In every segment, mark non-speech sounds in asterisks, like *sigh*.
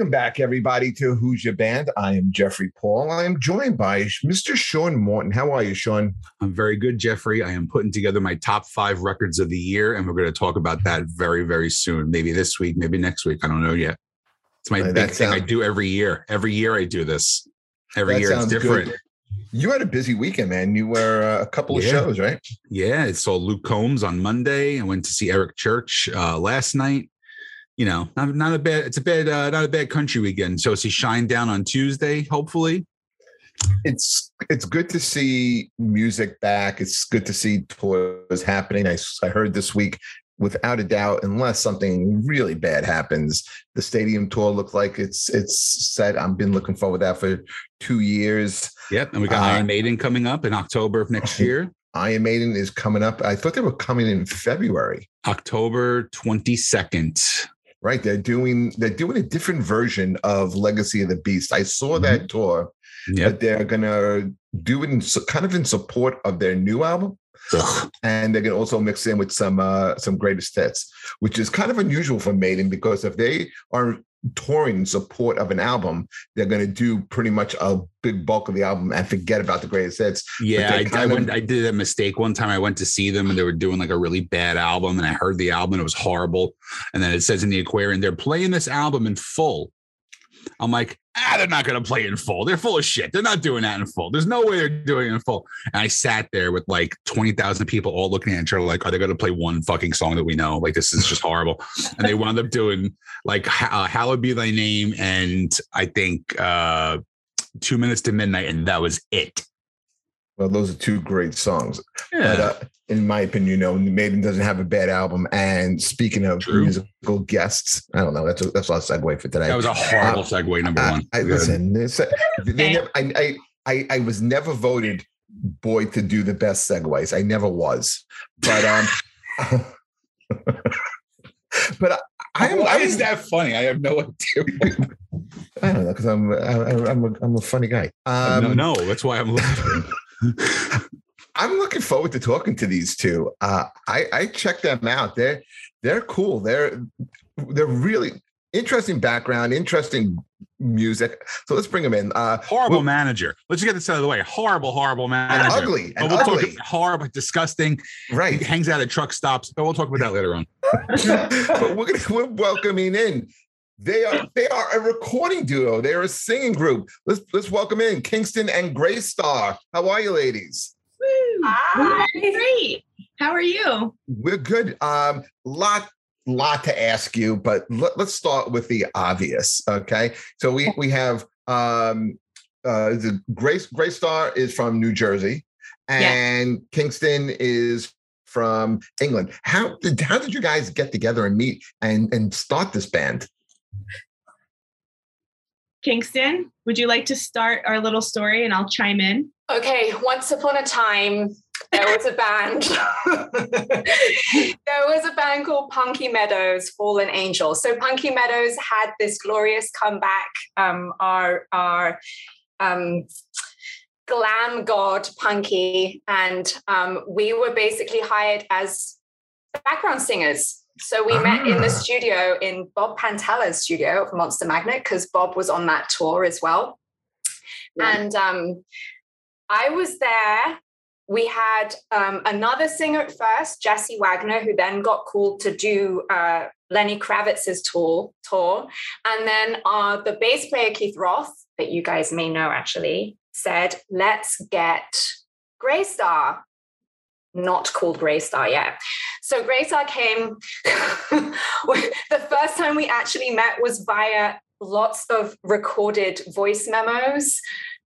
Welcome back, everybody, to Who's Your Band. I am Jeffrey Paul. I am joined by Mr. Sean Morton. How are you, Sean? I'm very good, Jeffrey. I am putting together my top five records of the year, and we're going to talk about that very, very soon. Maybe this week, maybe next week. I don't know yet. It's my uh, big thing I do every year. Every year I do this. Every year it's different. Good. You had a busy weekend, man. You were uh, a couple of yeah. shows, right? Yeah, I saw Luke Combs on Monday. I went to see Eric Church uh, last night you know, not, not a bad. It's a bad, uh, not a bad country weekend. So see Shinedown on Tuesday, hopefully. It's it's good to see music back. It's good to see tours happening. I I heard this week, without a doubt, unless something really bad happens, the stadium tour looks like it's it's set. I've been looking forward to that for two years. Yep, and we got uh, Iron Maiden coming up in October of next *laughs* year. Iron Maiden is coming up. I thought they were coming in February. October 22nd right? They're doing they're doing a different version of Legacy of the Beast. I saw mm-hmm. that tour. Yeah, they're gonna do it in kind of in support of their new album. Ugh. And they're gonna also mix in with some uh some greatest hits, which is kind of unusual for Maiden because if they are touring in support of an album, they're going to do pretty much a big bulk of the album and forget about the greatest hits. Yeah, I, I, went. I did a mistake one time. I went to see them and they were doing like a really bad album, and I heard the album and it was horrible. And then it says in the Aquarian they're playing this album in full. I'm like, ah, they're not going to play in full. They're full of shit. They're not doing that in full. There's no way they're doing it in full. And I sat there with like 20,000 people all looking at each other like, are they going to play one fucking song that we know? Like, this is just horrible. and they wound up doing like uh, Hallowed Be Thy Name and I think uh, Two Minutes to Midnight. And that was it. Well, those are two great songs. Yeah. But, uh, in my opinion, you know, Maiden doesn't have a bad album. And speaking of True. musical guests, I don't know. That's a, that's a segue for today. That was a horrible uh, segue. Number one. I, I listen. They never, I, I, I, was never voted boy to do the best segues. I never was, but um, *laughs* but I, I why I'm, is that funny? I have no idea. *laughs* I don't know because I'm I, I'm a, I'm a funny guy. Um, no, no, that's why I'm laughing. I'm looking forward to talking to these two. Uh, I, I checked them out. They're they're cool. They're they're really interesting background, interesting music. So let's bring them in. Uh, horrible we'll, manager. Let's just get this out of the way. Horrible, horrible manager. ugly. And we'll ugly. talk horrible, disgusting. Right. He hangs out at truck stops. But we'll talk about that later on. *laughs* but we're gonna we're welcoming in they are they are a recording duo. They're a singing group. Let's let's welcome in Kingston and Graystar. How are you, ladies? Hi. Great. How are you? We're good. Um, lot lot to ask you, but let, us start with the obvious. Okay, so we we have um, uh, the Grace Graystar is from New Jersey, and yeah. Kingston is from England. How did how did you guys get together and meet and and start this band? Kingston, would you like to start our little story and I'll chime in? Okay, once upon a time, there was a band. *laughs* there was a band called Punky Meadows, Fallen Angel. So Punky Meadows had this glorious comeback. Um, our our um, glam god Punky, and um, we were basically hired as background singers so we ah. met in the ah. studio in Bob Pantella's studio of Monster Magnet because Bob was on that tour as well. Yeah. And um, I was there. We had um, another singer at first, Jesse Wagner, who then got called to do uh, Lenny Kravitz's tour. tour. And then uh, the bass player, Keith Roth, that you guys may know actually, said, let's get Graystar not called Graystar yet. So Graystar came, *laughs* the first time we actually met was via lots of recorded voice memos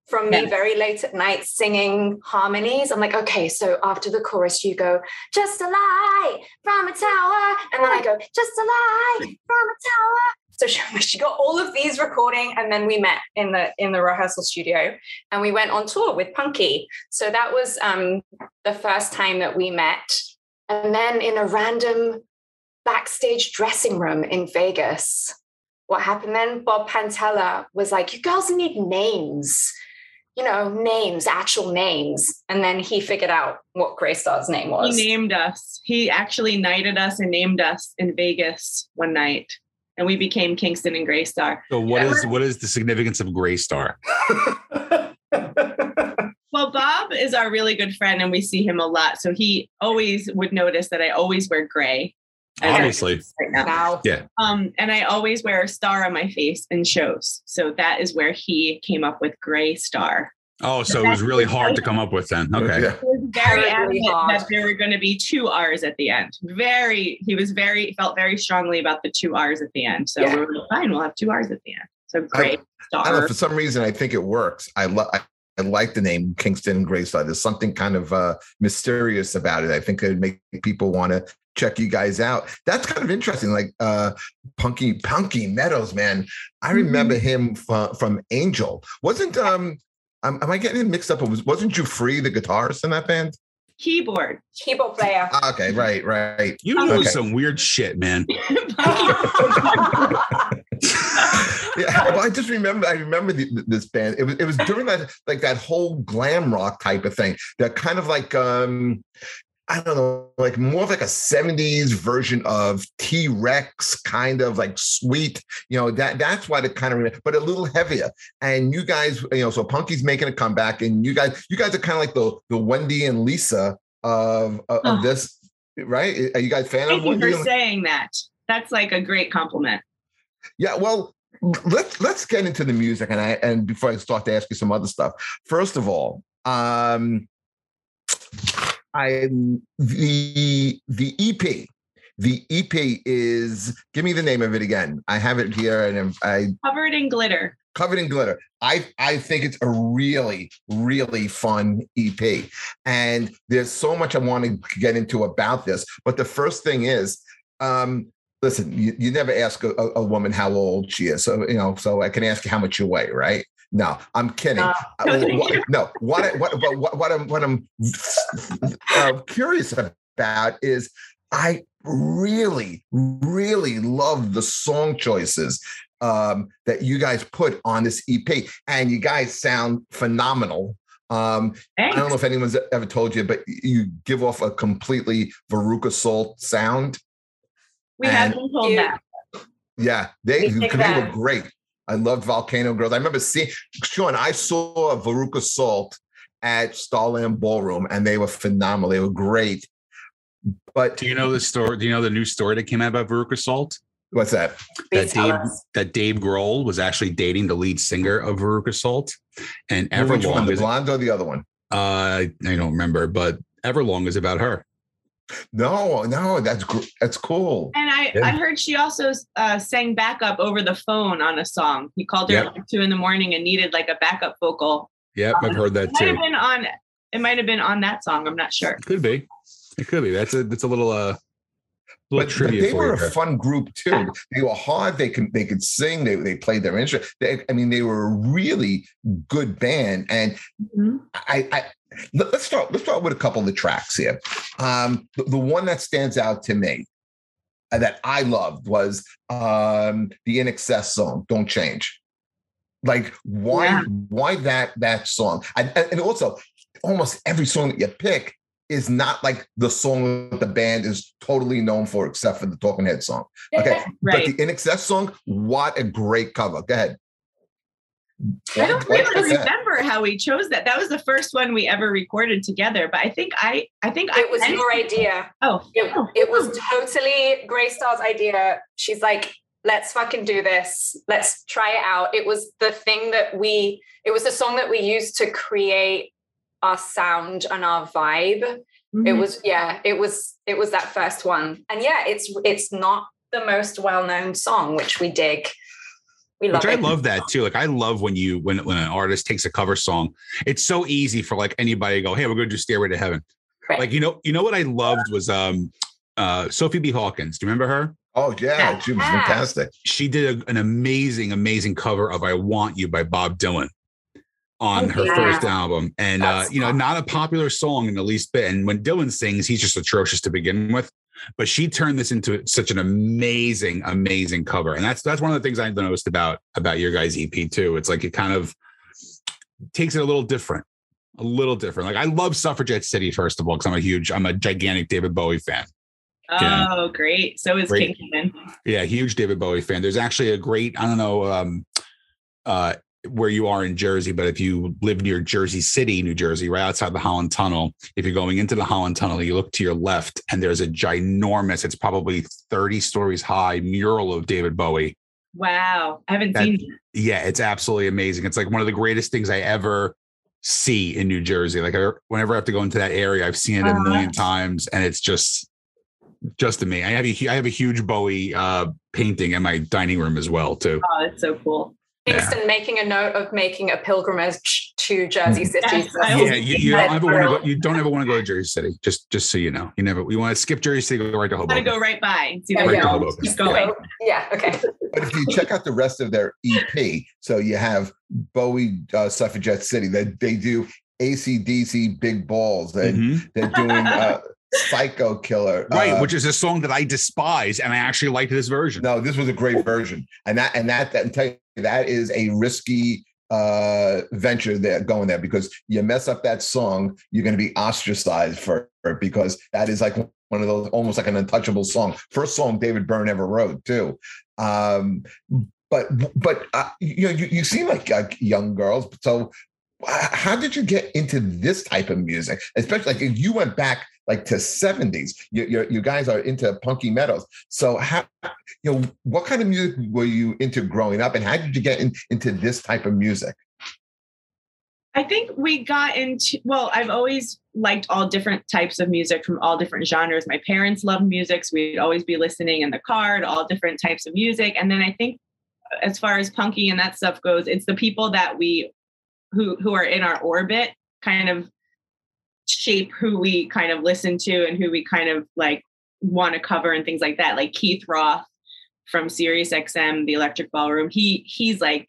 from me very late at night singing harmonies. I'm like, okay, so after the chorus, you go, just a lie from a tower. And then I go, just a lie from a tower. So she, *laughs* she got all of these recording, and then we met in the in the rehearsal studio, and we went on tour with Punky. So that was um, the first time that we met, and then in a random backstage dressing room in Vegas. What happened then? Bob Pantella was like, "You girls need names." you know, names, actual names. And then he figured out what Graystar's name was. He named us. He actually knighted us and named us in Vegas one night. And we became Kingston and Graystar. So what is what is the significance of Graystar? *laughs* well, Bob is our really good friend, and we see him a lot. So he always would notice that I always wear gray. Obviously, right now. now. Yeah. Um, and I always wear a star on my face in shows. So that is where he came up with Gray Star. Oh, so it was really hard to come up with then. Okay. Yeah. Very adamant that there were going to be two R's at the end. Very, he was very, felt very strongly about the two R's at the end. So yeah. we were like, fine, we'll have two R's at the end. So great. I, I know, for some reason, I think it works. I love, I like the name Kingston Graystar. There's something kind of uh, mysterious about it. I think it would make people want to check you guys out. That's kind of interesting. Like uh, Punky Punky Meadows, man. I remember mm-hmm. him from, from Angel. Wasn't um am, am I getting it mixed up? Was wasn't Giuffria the guitarist in that band? Keyboard. Keyboard player. Ah, okay, right, right. You know okay. some weird shit, man. *laughs* *laughs* yeah, well, I just remember. I remember the, this band. It was it was during that like that whole glam rock type of thing. That kind of like um, I don't know, like more of like a 70s version of T Rex, kind of like sweet, you know, that that's why the kind of, but a little heavier. And you guys, you know, so Punky's making a comeback, and you guys, you guys are kind of like the the Wendy and Lisa of of, oh. this, right? Are you guys fan Thank of Wendy? Thank you for saying that. That's like a great compliment. Yeah, well, let's let's get into the music and I and before I start to ask you some other stuff. First of all, um I the the EP the EP is give me the name of it again. I have it here and I covered in glitter. Covered in glitter. I I think it's a really really fun EP, and there's so much I want to get into about this. But the first thing is, um, listen, you, you never ask a, a, woman how old she is. So, you know, so I can ask you how much you weigh, right? No, I'm kidding. Uh, what, *laughs* no, what, what, what, what, I'm, what I'm *laughs* uh, curious about is I really, really love the song choices um, that you guys put on this EP, and you guys sound phenomenal. Um, I don't know if anyone's ever told you, but you give off a completely Veruca Salt sound. We and, have been told that. Yeah, they, they were great. I loved Volcano Girls. I remember seeing Sean. I saw Veruca Salt at Starland Ballroom, and they were phenomenal. They were great. But do you know the story? Do you know the new story that came out about Veruca Salt? What's that? That Dave, that Dave Grohl was actually dating the lead singer of Veruca Salt, and Everlong. Which one, the blonde or the other one? Uh, I don't remember, but Everlong is about her. No, no, that's that's cool. And I yeah. I heard she also uh, sang backup over the phone on a song. He called her yep. at two in the morning and needed like a backup vocal. Yep, um, I've heard that it too. Might have been on. It might have been on that song. I'm not sure. It could be. It could be. That's a that's a little uh. But, but, they were a fun group too. They were hard. They could they could sing. They they played their instrument. They, I mean, they were a really good band. And mm-hmm. I, I let's start let's start with a couple of the tracks here. Um, the, the, one that stands out to me uh, that i loved was um, the INXS song don't change. Like why yeah. why that that song? And, and also almost every song that you pick is not like the song that the band is totally known for except for the talking head song. *laughs* Okay right. but the INXS song what a great cover. Go ahead I don't really remember how we chose that. That was the first one we ever recorded together. But I think I, I think it I, was your idea. Oh, it, oh, it was totally Graystar's idea. She's like, let's fucking do this. Let's try it out. It was the thing that we. It was the song that we used to create our sound and our vibe. Mm-hmm. It was yeah. It was it was that first one, and yeah, it's it's not the most well known song, which we dig. We love Which it. I love that too. Like I love when you when when an artist takes a cover song. It's so easy for like anybody to go, "Hey, we're going to do Stairway to Heaven." Right. Like you know, you know what I loved was um uh Sophie B. Hawkins. Do you remember her? Oh yeah, she was fantastic. She did a, an amazing, amazing cover of "I Want You" by Bob Dylan on oh, her yeah. first album, and uh, you know, not a popular song in the least bit. And when Dylan sings, he's just atrocious to begin with but she turned this into such an amazing amazing cover and that's that's one of the things i noticed about about your guys ep too it's like it kind of takes it a little different a little different like i love suffragette city first of all because i'm a huge i'm a gigantic david bowie fan Yeah. Oh, great. So is great. Kingston. Yeah, huge David Bowie fan. There's actually a great, I don't know um, uh, where you are in Jersey, but if you live near Jersey City, New Jersey, right outside the Holland Tunnel, if you're going into the Holland Tunnel, you look to your left and there's a ginormous, it's probably 30 stories high mural of David Bowie. Wow. I haven't that, seen it. Yeah, it's absolutely amazing. It's like one of the greatest things I ever see in New Jersey. Like I, whenever I have to go into that area, I've seen it uh-huh. a million times, and it's just just to me. I have a I have a huge Bowie uh, painting in my dining room as well too. Oh, that's so cool. Kingston yeah. making a note of making a pilgrimage to Jersey City. Yes, yeah, you, you don't ever want to go. You don't ever want to go to Jersey City. Just, just so you know, you never. You want to skip Jersey City, go right to Hoboken. Want to go right by. See right to Hoboken. Keep going. Yeah. Okay. But if you check out the rest of their EP, so you have Bowie uh, Suffragette City. That they, they do ACDC Big Balls. They, mm-hmm. They're doing. Uh, Psycho Killer. Right, uh, which is a song that I despise, and I actually liked this version. No, this was a great version, and that and that that tell you, that is a risky uh venture there going there because you mess up that song, you're going to be ostracized for it because that is like one of those almost like an untouchable song. First song David Byrne ever wrote too. Um, but but uh, you know you, you seem like uh, young girls, so how did you get into this type of music especially like if you went back like to 70s you, you, you guys are into Punky Meadows. so how you know what kind of music were you into growing up and how did you get in, into this type of music I think we got into, well, I've always liked all different types of music from all different genres. My parents loved music, so we'd always be listening in the car to all different types of music. And then I think uh, as far as punky and that stuff goes, it's the people that we who who are in our orbit kind of shape who we kind of listen to and who we kind of like want to cover and things like that. Like Keith Roth from Sirius XM, the Electric Ballroom. He he's like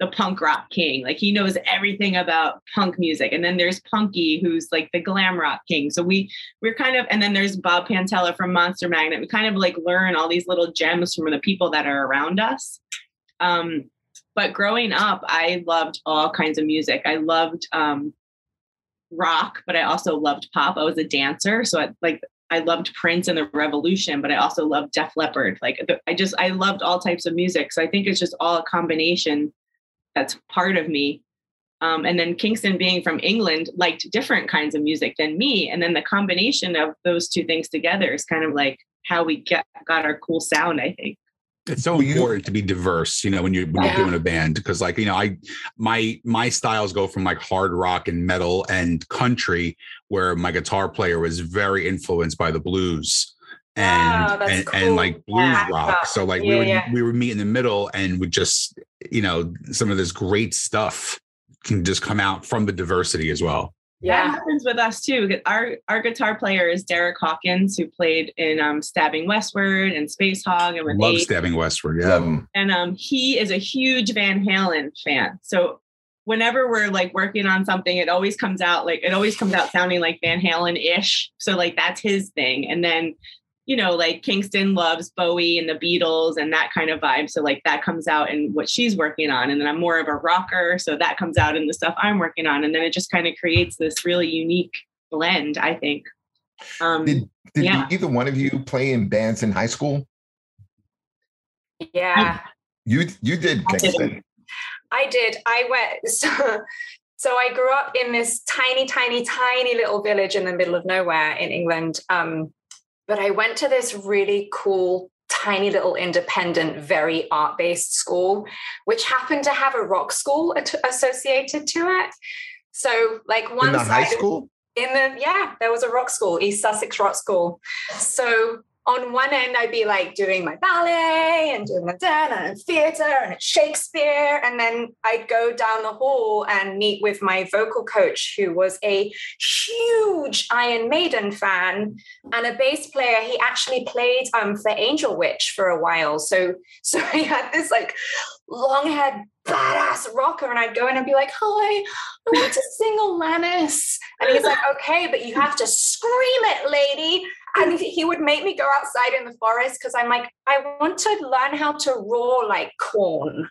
the punk rock king. Like he knows everything about punk music. And then there's Punky, who's like the glam rock king. So we we're kind of, and then there's Bob Pantella from Monster Magnet. We kind of like learn all these little gems from the people that are around us. Um, but growing up, I loved all kinds of music. I loved um, rock, but I also loved pop. I was a dancer, so I, like I loved Prince and the Revolution, but I also loved Def Leppard. Like I just I loved all types of music. So I think it's just all a combination that's part of me. Um, and then Kingston being from England liked different kinds of music than me, and then the combination of those two things together is kind of like how we get got our cool sound. I think it's so important to be diverse you know when you're when you're doing a band because like you know i my my styles go from like hard rock and metal and country where my guitar player was very influenced by the blues and wow, and, cool. and like blues yeah. rock so like yeah, we would yeah. we would meet in the middle and would just you know some of this great stuff can just come out from the diversity as well yeah. That happens with us too. Our our guitar player is Derek Hawkins, who played in um, Stabbing Westward and Spacehog and with Love Stabbing Westward, yeah. And um, he is a huge Van Halen fan. So whenever we're like working on something, it always comes out like it always comes out sounding like Van Halen-ish. So like that's his thing. And then you know, like Kingston loves Bowie and the Beatles and that kind of vibe. So like that comes out in what she's working on. And then I'm more of a rocker. So that comes out in the stuff I'm working on. And then it just kind of creates this really unique blend, I think. Um, did did yeah. either one of you play in bands in high school? Yeah. You you did, Kingston. I did. I went *laughs* so so I grew up in this tiny, tiny, tiny little village in the middle of nowhere in England. Um, but I went to this really cool, tiny little independent, very art based school, which happened to have a rock school associated to it. So, like one in the high school? In the, yeah, there was a rock school, East Sussex Rock School. So, on one end, I'd be like doing my ballet and doing dance and theater and Shakespeare. And then I'd go down the hall and meet with my vocal coach, who was a huge Iron Maiden fan and a bass player. He actually played um, for Angel Witch for a while. So, so *laughs* I had this like long haired badass rocker. And I'd go in and be like, Hi, I want to sing Alanis. And he's like, Okay, but you have to scream it, lady and he would make me go outside in the forest because I'm like, I want to learn how to roar like Korn.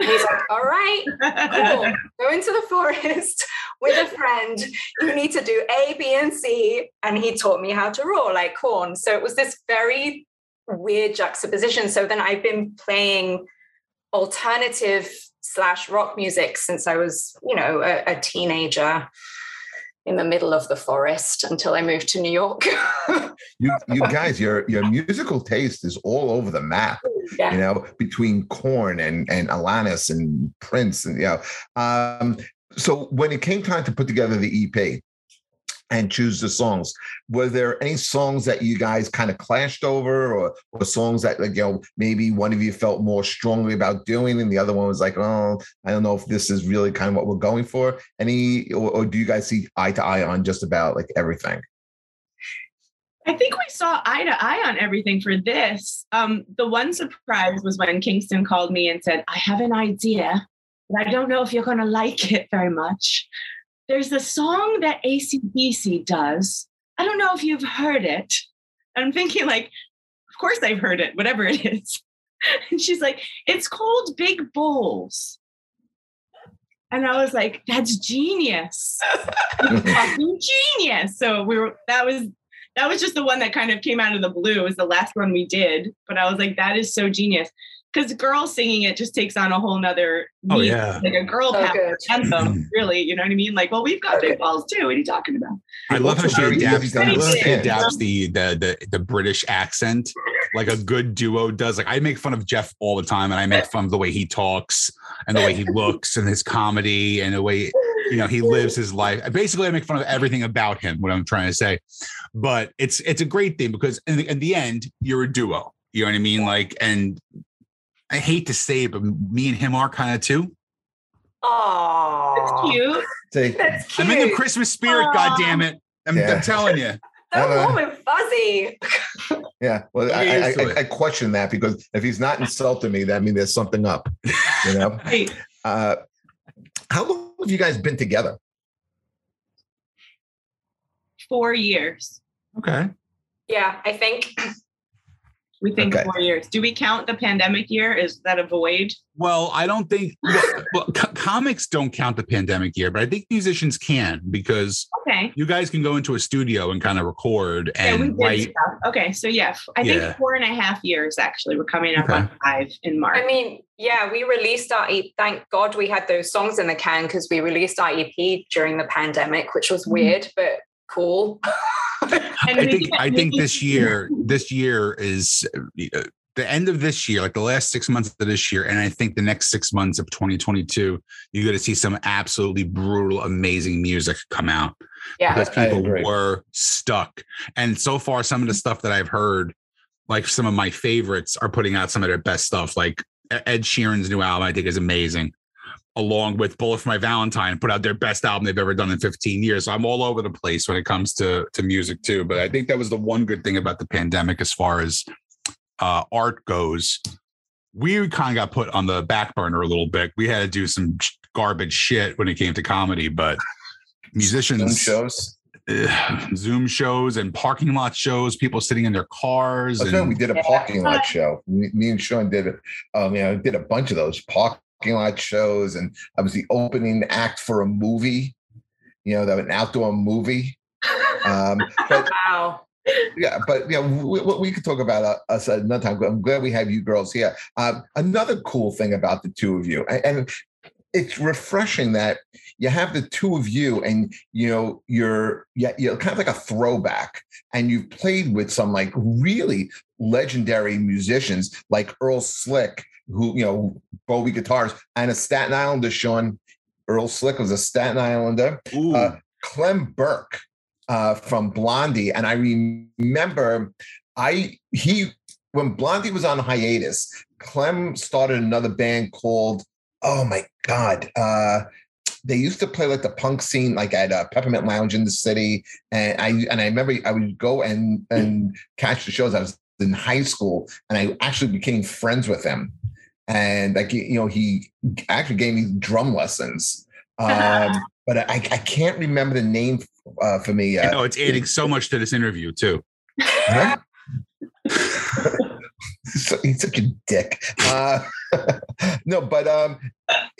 he's like, all right, cool. Go into the forest *laughs* with a friend. You need to do A, B, and C. And he taught me how to roar like Korn. So it was this very weird juxtaposition. So then I've been playing alternative slash rock music since I was, you know, a, a teenager in the middle of the forest until I moved to New York. *laughs* you you guys, your your musical taste is all over the map. Yeah. You know, between Korn and and Alanis and Prince and you know. Um, so when it came time to put together the EP, and choose the songs. Were there any songs that you guys kind of clashed over, or or songs that like you know maybe one of you felt more strongly about doing, and the other one was like, oh, I don't know if this is really kind of what we're going for. Any, or, or do you guys see eye to eye on just about like everything? I think we saw eye to eye on everything for this. Um, the one surprise was when Kingston called me and said, I have an idea, but I don't know if you're going to like it very much there's a song that ACDC does. I don't know if you've heard it. I'm thinking, like, of course I've heard it, whatever it is. *laughs* And she's like, it's called Big Bowls. And I was like, that's genius. *laughs* fucking genius. So we were that was that was just the one that kind of came out of the blue. It was the last one we did. But I was like, that is so genius because girls singing it just takes on a whole nother oh yeah. Like a girl so power anthem mm-hmm. really you know what i mean? Like well we've got big balls too. What are you talking about? I love how she adapts, she adapts the, the the the british accent like a good duo does. Like i make fun of jeff all the time and i make fun of the way he talks and the way he looks and his comedy and the way you know he lives his life. Basically i make fun of everything about him what i'm trying to say. But it's it's a great thing because in the, in the end you're a duo you know what I mean? Like, and I hate to say it, but me and him are kind of too. Oh, that's cute. Say, that's cute. I'm in the Christmas spirit. Aww. God damn it! I'm, yeah. I'm telling you. so warm and fuzzy. yeah, well, I, I, I, I, question that because if he's not insulting me, that means there's something up. You know. *laughs* uh, how long have you guys been together? Four years. Okay. Yeah, I think we think okay. four years. Do we count the pandemic year? Is that a void? Well, I don't think well, well co- comics don't count the pandemic year, but I think musicians can because okay. you guys can go into a studio and kind of record and yeah, write. Stuff. Okay, so yeah, I think four and a half years actually. We're coming up okay. on five in March. I mean, yeah, we released our EP. Thank God we had those songs in the can because we released our EP during the pandemic, which was mm-hmm. weird, but cool. *laughs* *laughs* I think I think this year this year is uh, the end of this year, like the last six months of this year, and I think the next six months of 2022, you're going to see some absolutely brutal, amazing music come out. Yeah, because people were stuck, and so far, some of the stuff that I've heard, like some of my favorites, are putting out some of their best stuff. Like Ed Sheeran's new album, I think is amazing along with Bullet for My Valentine, put out their best album they've ever done in 15 years. So I'm all over the place when it comes to to music too. But I think that was the one good thing about the pandemic as far as uh, art goes. We kind of got put on the back burner a little bit. We had to do some garbage shit when it came to comedy, but musicians Zoom shows. Zoom shows and parking lot shows, people sitting in their cars. And, right. We did a parking lot show. Me, me and Sean did it. Um, you know, did a bunch of those park parking lot shows, and I was the opening act for a movie. You know, that an outdoor movie. Um, *laughs* but, wow. Yeah, but yeah, we, we could talk about uh, us another time. I'm glad we have you girls here. Um, another cool thing about the two of you, and it's refreshing that you have the two of you and you know you're yeah you're kind of like a throwback and you've played with some like really legendary musicians like earl slick who you know Bowie guitars, and a Staten Islander, Sean Earl Slick was a Staten Islander. Uh, Clem Burke uh, from Blondie, and I remember I he when Blondie was on hiatus, Clem started another band called Oh my God. Uh, they used to play like the punk scene, like at a Peppermint Lounge in the city, and I and I remember I would go and and catch the shows. I was in high school, and I actually became friends with him and like you know he actually gave me drum lessons um, *laughs* but I, I can't remember the name uh, for me uh, know it's adding so much to this interview too. *laughs* So, he's such a dick. Uh, *laughs* no, but um,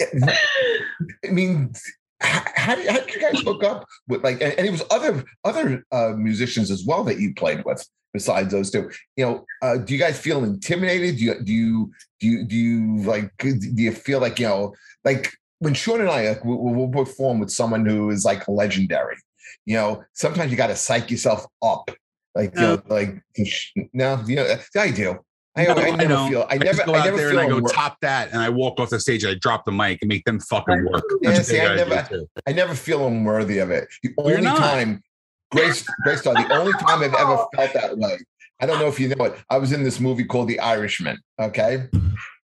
I mean, how did, how did you guys hook up with like? And, and it was other other uh, musicians as well that you played with besides those two. You know, uh, do you guys feel intimidated? Do you do you do you, do you like? Do you feel like you know, like when Sean and I like, we'll, we'll perform with someone who is like legendary. You know, sometimes you got to psych yourself up. Like, no. you know, like no, you know, I do. I, no, I, never I feel. I, I never. go out there and I go work. top that, and I walk off the stage. and I drop the mic and make them fucking work. *laughs* Yeah, see, I never. I never feel unworthy of it. The only time, Grace, Grace, the only time I've ever *laughs* felt that way. I don't know if you know it. I was in this movie called The Irishman. Okay,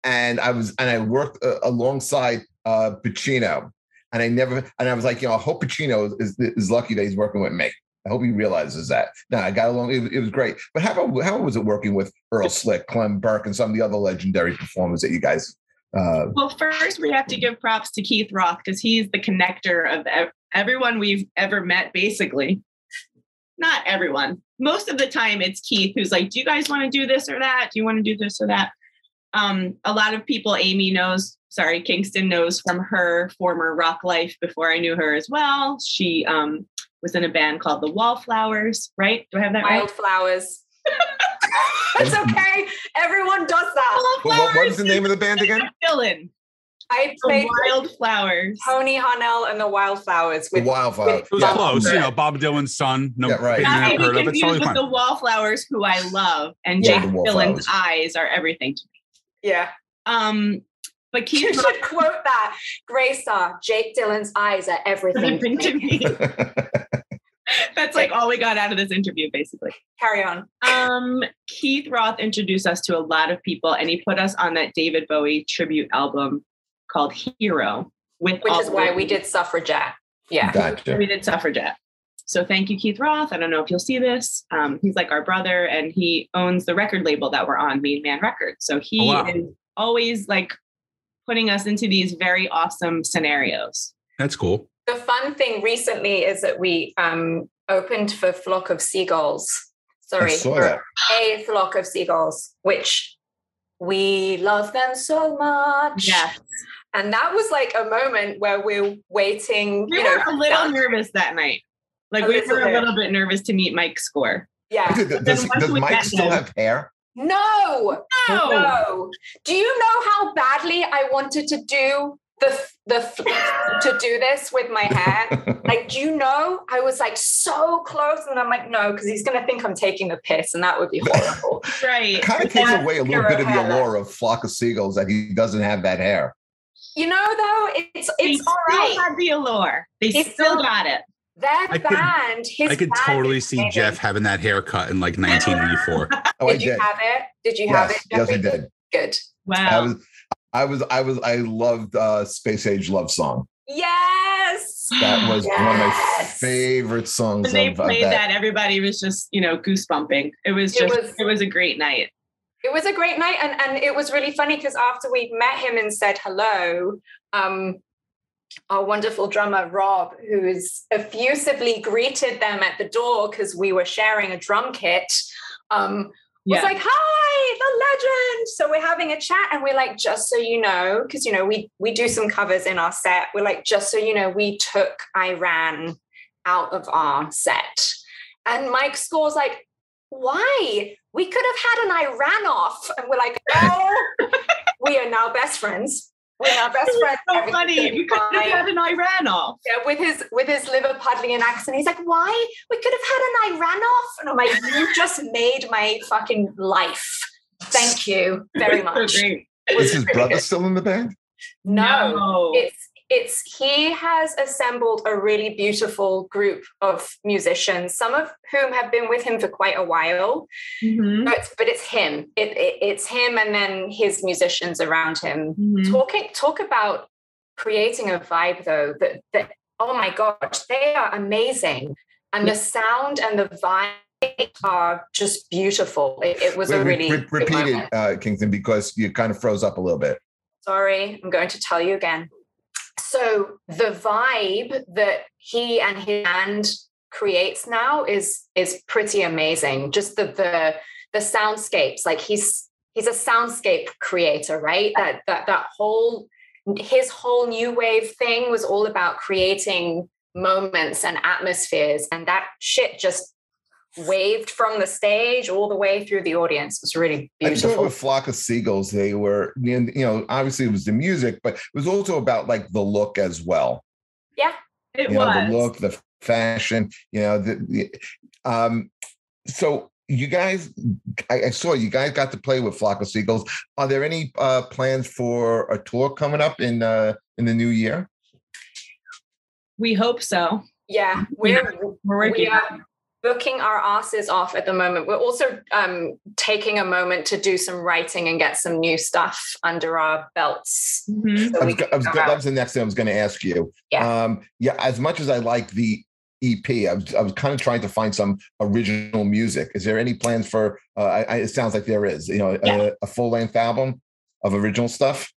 and I was and I worked uh, alongside uh, Pacino, and I never and I was like, you know, I hope Pacino is, is lucky that he's working with me. I hope he realizes that. No, I got along. It, it, was great. But how about how was it working with Earl Slick, Clem Burke, and some of the other legendary performers that you guys? Uh, well, first we have to give props to Keith Roth because he's the connector of everyone we've ever met. Basically, not everyone. Most of the time, it's Keith who's like, "Do you guys want to do this or that? Do you want to do this or that?" Um, a lot of people, Amy knows. Sorry, Kingston knows from her former rock life before I knew her as well. She um, was in a band called the Wallflowers, right? Do I have that Wildflowers. right? *laughs* it's okay. Everyone does that. Well, what was the name of the band again? Dylan. I played the Wildflowers. Tony Harnell and the Wildflowers. With, the Wildflowers. It was yeah. close. You know, Bob Dylan's son. No, yeah, right. Not heard of. It's totally with the Wallflowers, who I love, and yeah, Jake Dylan's eyes are everything to me. Yeah. Um, but Keith you should quote that. Grace saw Jake Dylan's eyes are everything to me. *laughs* *laughs* That's like all we got out of this interview, basically. Carry on. Um, Keith Roth introduced us to a lot of people, and he put us on that David Bowie tribute album called Hero. With which is why we did Suffragette. Yeah, gotcha. we did Suffragette. So thank you, Keith Roth. I don't know if you'll see this. Um, he's like our brother, and he owns the record label that we're on, Main Man Records. So he oh, wow. is always like putting us into these very awesome scenarios. That's cool. The fun thing recently is that we um, opened for Flock of Seagulls. Sorry, for a flock of seagulls, which we love them so much. Yes. And that was like a moment where we're waiting. We you were know, a little down. nervous that night. Like a we were a little bit nervous to meet Mike Score. Yeah. Does, does Mike still him, have hair? No, no, no. Do you know how badly I wanted to do the the to do this with my hair? *laughs* like, do you know? I was like so close, and I'm like, no, because he's gonna think I'm taking the piss, and that would be *laughs* horrible. right. It kind of takes away a little bit of the allure of flock of seagulls that he doesn't have that hair. You know, though, it's it's all right. Still had the allure. They still, still got it. That I band, could, his I could totally see Jeff having that haircut in like *laughs* 1984. oh, did I you have it? Did you yes, have it? Yes, I did. Good. Wow. I was, I was, I was, I loved uh, Space Age Love Song. Yes. That was yes. one of my favorite songs. When they played that. that. everybody was just, you know, goosebumping. It was just, it was, it was a great night. It was a great night. And, and it was really funny because after we met him and said hello, um, our wonderful drummer Rob, who's effusively greeted them at the door because we were sharing a drum kit, um, was yeah. like, "Hi, the legend!" So we're having a chat, and we're like, "Just so you know, because you know we we do some covers in our set. We're like, just so you know, we took I Ran out of our set." And Mike Score's like, "Why? We could have had an I Ran off," and we're like, *laughs* "Oh, we are now best friends." We're our best friend. So funny. We could have had an I Ran off. Yeah, with his with his Liverpudlian accent. He's like, why? We could have had an I Ran off. And I'm like, you just made my fucking life. Thank you very much. Is his brother good. still in the band? No, no, it's it's he has assembled a really beautiful group of musicians some of whom have been with him for quite a while mm-hmm. but, but it's him. It, it, it's him and then his musicians around him. Mm-hmm. talking talk about creating a vibe though that, that oh my gosh they are amazing. And the sound and the vibe are just beautiful. It, it was Wait, a really re- repeat it uh, kingston because you kind of froze up a little bit. Sorry i'm going to tell you again so the vibe that he and his band creates now is is pretty amazing just the the the soundscapes like he's he's a soundscape creator, right? That that that whole his whole new wave thing was all about creating moments and atmospheres, and that shit just waved from the stage all the way through the audience. It was really beautiful. I thought with Flock of Seagulls, they were, you know, obviously it was the music, but it was also about like the look as well. Yeah, it you was. Know, the look, the fashion, you know, the, the um, so you guys, I, I, saw you guys got to play with Flock of Seagulls. Are there any uh, plans for a tour coming up in uh, in the new year? We hope so. Yeah, we're we're working. We are booking our asses off at the moment. We're also um, taking a moment to do some writing and get some new stuff under our belts. Mm-hmm. So I was, I was, that was the next thing I was going to ask you. Yeah. Um, yeah. As much as I like the EP. I was, I was kind of trying to find some original music. Is there any plans for? Uh, I, it sounds like there is. You know, yeah. a, a full length album of original stuff.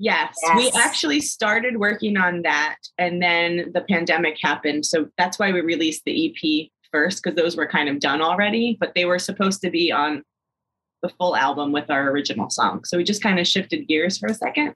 Yes. yes, we actually started working on that, and then the pandemic happened. So that's why we released the EP first, because those were kind of done already, but they were supposed to be on the full album with our original song. So we just kind of shifted gears for a second.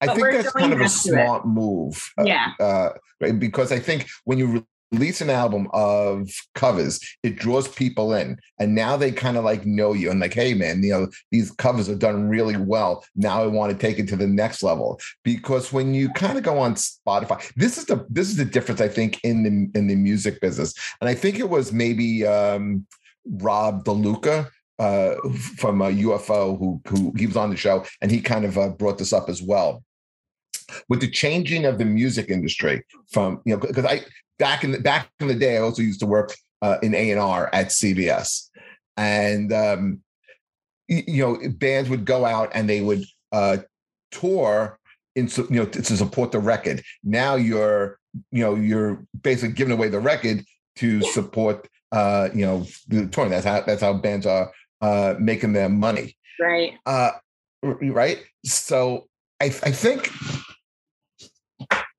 I think that's kind of a smart move. Uh, yeah. Uh, right? Because I think when you release an album of covers, it draws people in. And now they kind of like know you and like, hey man, you know, these covers are done really well. Now I want to take it to the next level. Because when you kind of go on Spotify, this is the this is the difference, I think, in the in the music business. And I think it was maybe um Rob DeLuca uh, from a UFO who who he was on the show and he kind of uh, brought this up as well with the changing of the music industry from you know because I back in the back in the day I also used to work uh, in A and R at CBS and um, you know bands would go out and they would uh, tour in you know to support the record. Now you're you know you're basically giving away the record to support uh you know the touring. That's how that's how bands are uh making their money. Right. Uh right? So i i think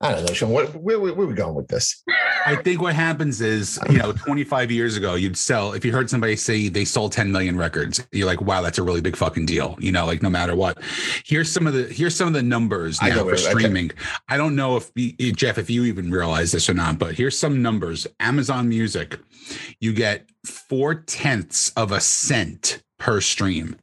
I don't know, Sean. What, where, where, where, are we going with this? I think what happens is, you know, 25 years ago, you'd sell, if you heard somebody say they sold 10 million records, you're like, wow, that's a really big fucking deal. You know, like no matter what. Here's some of the, here's some of the numbers now for streaming. I don't know if, Jeff, if you even realize this or not, but here's some numbers Amazon Music, you get four tenths of a cent per stream.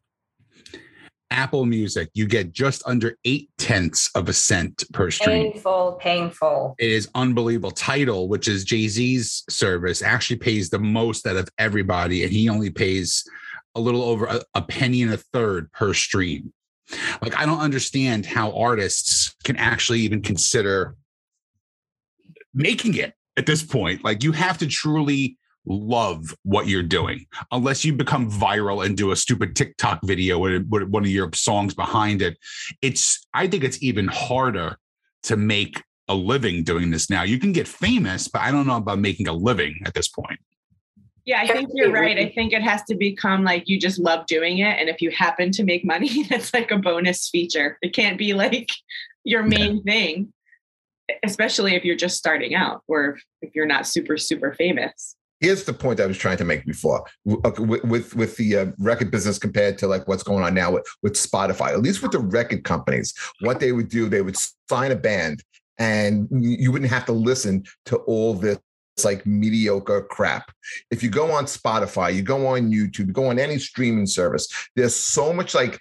Apple Music, you get just under eight tenths of a cent per stream. Painful, painful. It is unbelievable. Tidal, which is Jay Z's service, actually pays the most out of everybody, and he only pays a little over a, a penny and a third per stream. Like, I don't understand how artists can actually even consider making it at this point. Like, you have to truly love what you're doing unless you become viral and do a stupid TikTok video with, one of your songs behind it. It's I think it's even harder to make a living doing this now. You can get famous, but I don't know about making a living at this point. Yeah, I think you're right. I think it has to become like you just love doing it. And if you happen to make money, *laughs* that's like a bonus feature. It can't be like your main yeah. thing, especially if you're just starting out or if you're not super, super famous here's the point I was trying to make before with with, with the uh, record business compared to like what's going on now with, with Spotify. At least with the record companies, what they would do, they would sign a band, and you wouldn't have to listen to all this like mediocre crap. If you go on Spotify, you go on YouTube, you go on any streaming service, there's so much like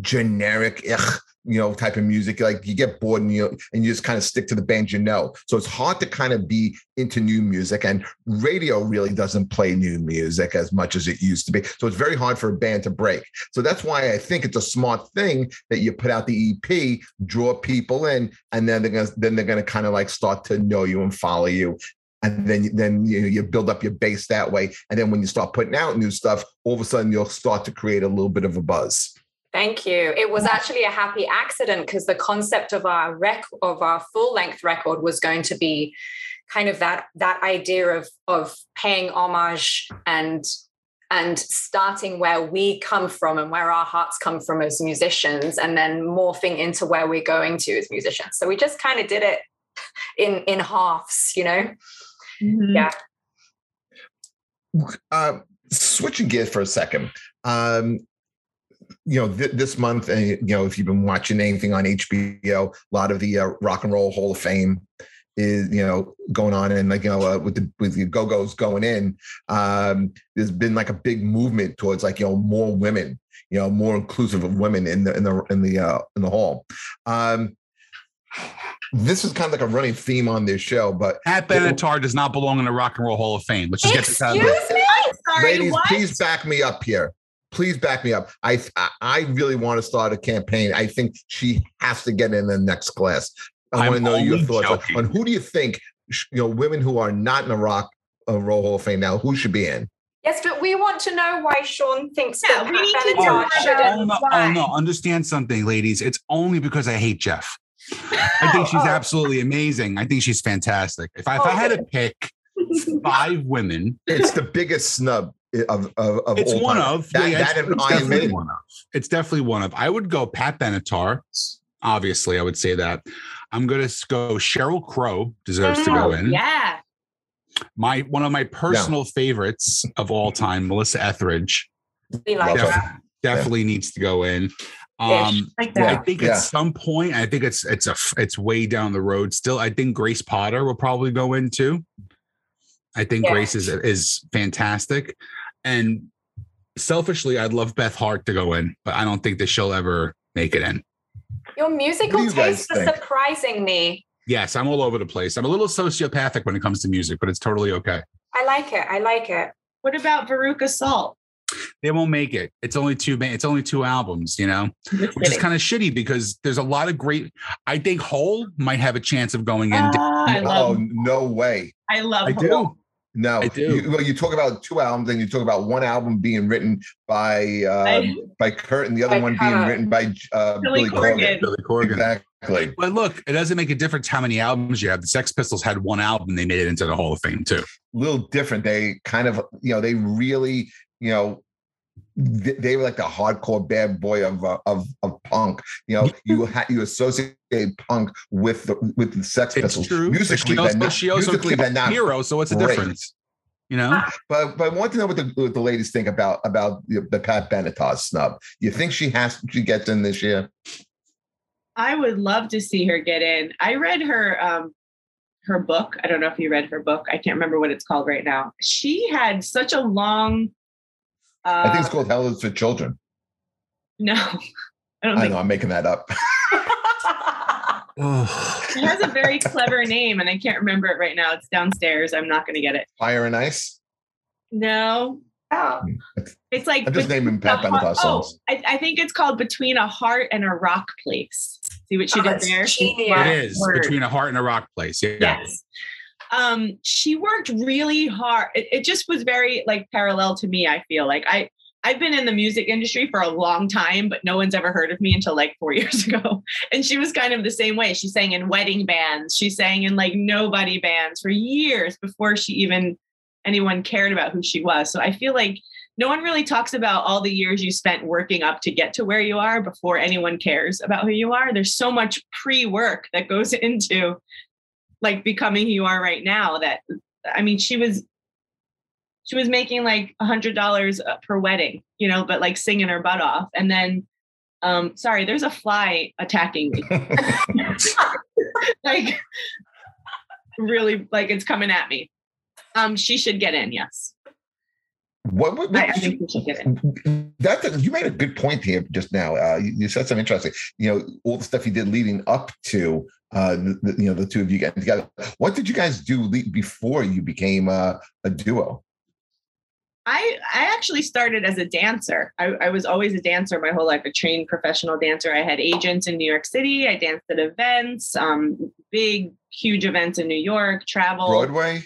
generic ugh, you know, type of music. Like you get bored and you and you just kind of stick to the band you know. So it's hard to kind of be into new music. And radio really doesn't play new music as much as it used to be. So it's very hard for a band to break. So that's why I think it's a smart thing that you put out the EP, draw people in, and then they're gonna then they're gonna kind of like start to know you and follow you. And then, then you, you build up your base that way. And then when you start putting out new stuff, all of a sudden you'll start to create a little bit of a buzz. Thank you. It was actually a happy accident because the concept of our rec of our full length record was going to be kind of that that idea of of paying homage and and starting where we come from and where our hearts come from as musicians and then morphing into where we're going to as musicians. So we just kind of did it in in halves, you know. Mm-hmm. Yeah. Uh, switching gears for a second. Um, you know, th- this month, and you know, if you've been watching anything on HBO, a lot of the uh, Rock and Roll Hall of Fame is you know going on and like you know uh, with the with the go-go's going in um there's been like a big movement towards like you know more women you know more inclusive of women in the in the in the uh in the hall um this is kind of like a running theme on this show but Pat Benatar does not belong in the Rock and Roll Hall of Fame. Let's just get this out of Excuse the me? Sorry, ladies what? please back me up here please back me up I, I i really want to start a campaign i think she has to get in the next class i I'm want to know your thoughts on, joking. on who do you think you know women who are not in the rock uh, roll hall of fame now who should be in Yes, but we want to know why Sean thinks Yeah, that we need to Pat know Benatar about shouldn't. Oh no, oh no, understand something, ladies. It's only because I hate Jeff. I think she's Oh, *laughs* oh. absolutely amazing. I think she's fantastic. If I, if I had to pick five women, it's the biggest snub of of, of it's one time. of that, yeah, that it's, it's Iron definitely Maiden. one of. It's definitely one of. I would go Pat Benatar. Obviously, I would say that. I'm gonna go. Sheryl Crow deserves to go Oh, in. Yeah. My one of my personal favorites of all time, Melissa Etheridge, We like def- that. definitely needs to go in. Um, Like I think Yeah. at some point, I think it's it's a f- it's way down the road still. I think Grace Potter will probably go in too. I think Yeah. Grace is is fantastic, and selfishly, I'd love Beth Hart to go in, but I don't think that she'll ever make it in. Your musical What do you guys tastes are think? surprising me. Yes, I'm all over the place. I'm a little sociopathic when it comes to music, but it's totally okay. I like it. I like it. What about Veruca Salt? They won't make it. It's only two. It's only two albums, you know, Just which is kind of shitty because there's a lot of great. I think Hole might have a chance of going in. Ah, I oh no way I love. I Hole. do. No I do. You, well you talk about two albums and you talk about one album being written by uh, I- by kurt and the other By one being Kurt. written by uh, Billy billy corgan, Corgan. Billy Corgan. exactly But look, it doesn't make a difference how many albums you have. The Sex Pistols had one album; they made it into the Hall of Fame too. A little different. They kind of, you know, they really, you know, th- they were like the hardcore bad boy of uh, of of punk. You know, you ha- you associate punk with the with the Sex It's Pistols. true. Musically, But she also, not, she also musically killed they're not. hero. So what's the great. difference? You know, But but I want to know what the what the ladies think about about the, the Pat Benatar snub. You think she has she gets in this year? I would love to see her get in. I read her um her book. I don't know if you read her book. I can't remember what it's called right now. She had such a long uh I think it's called Hell is for Children. no. *laughs* I don't I think know I'm making that up. *laughs* it has a very clever name and I can't remember it right now. It's downstairs. I'm not gonna get it. Fire and Ice. No. oh, It's like I'm just naming Pat a heart- Benatar songs. Oh, I, I think it's called Between a Heart and a Rock Place. See what she Oh, did there? Genius. it is word. between a heart and a rock place. Yeah. Yes. Um, she worked really hard. It, it just was very like parallel to me. I feel like I I've been in the music industry for a long time, but no one's ever heard of me until like four *laughs* years ago. And she was kind of the same way. She sang in wedding bands. She sang in like nobody bands for years before she even anyone cared about who she was. So I feel like no one really talks about all the years you spent working up to get to where you are before anyone cares about who you are. There's so much pre-work that goes *laughs* into like becoming who you are right now that I mean she was she was making like a hundred dollars per wedding, you know, but like singing her butt off. And then um sorry, there's a fly attacking me. *laughs* like really like it's coming at me. Um she should get in, yes. What, what, I, what I think she should get in. that you made a good point here just now. Uh, you, you said something interesting. You know, all the stuff you did leading up to uh, the, the, you know the two of you getting together. What did you guys do le- before you became uh, a duo? I I actually started as a dancer. I, I was always a dancer my whole life, a trained professional dancer. I had agents in New York City. I danced at events, um, big, huge events in New York, travel. Broadway.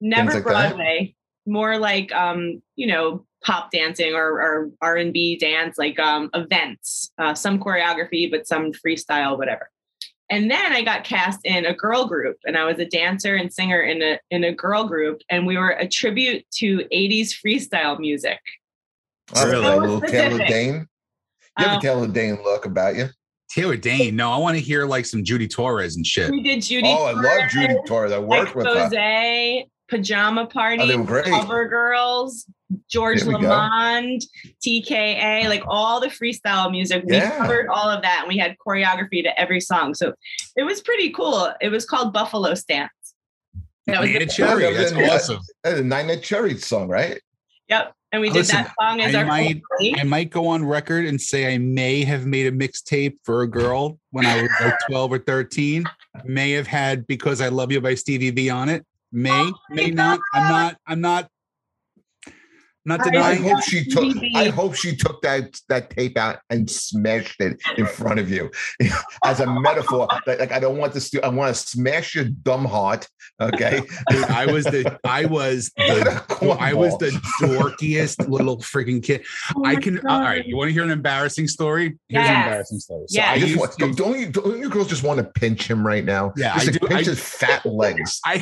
never like that? Broadway, more like um, you know, pop dancing or, or R and B dance, like um, events, uh, some choreography, but some freestyle, whatever. And then I got cast in a girl group, and I was a dancer and singer in a in a girl group, and we were a tribute to '80s freestyle music. Oh, Really? a little Taylor Dayne. You have Um, a Taylor Dayne look about you. Taylor Dayne. No, I want to hear like some Judy Torres and shit. We did Judy. Oh, I love Judy Torres, Torres. I worked with her. Expose, Pajama Party, Oh, they were great. Cover Girls, George Lamond, TKA, like all the freestyle music. We yeah. covered all of that and we had choreography to every song. So it was pretty cool. It was called Buffalo Stance. That was Neneh Cherry. That's awesome. That's a Neneh Cherry song, right? Yep. And we did Listen, that song as I our might, I might go on record and say I may have made a mixtape for a girl when I was like *laughs* 12 or 13. May have had Because I Love You by Stevie B on it. May, oh may not. I'm not, I'm not not denying. I hope she took. I hope she took that that tape out and smashed it in front of you, *laughs* as a metaphor. like I don't want this. To, I want to smash your dumb heart. Okay. Dude, *laughs* I was the. I was the. *laughs* I was the dorkiest little freaking kid. Oh I can. God. All right. You want to hear an embarrassing story? Here's yes. an embarrassing story. So yeah. I want, to, don't you? Don't you girls just want to pinch him right now? Yeah. Just I do, pinch I, his fat legs. I,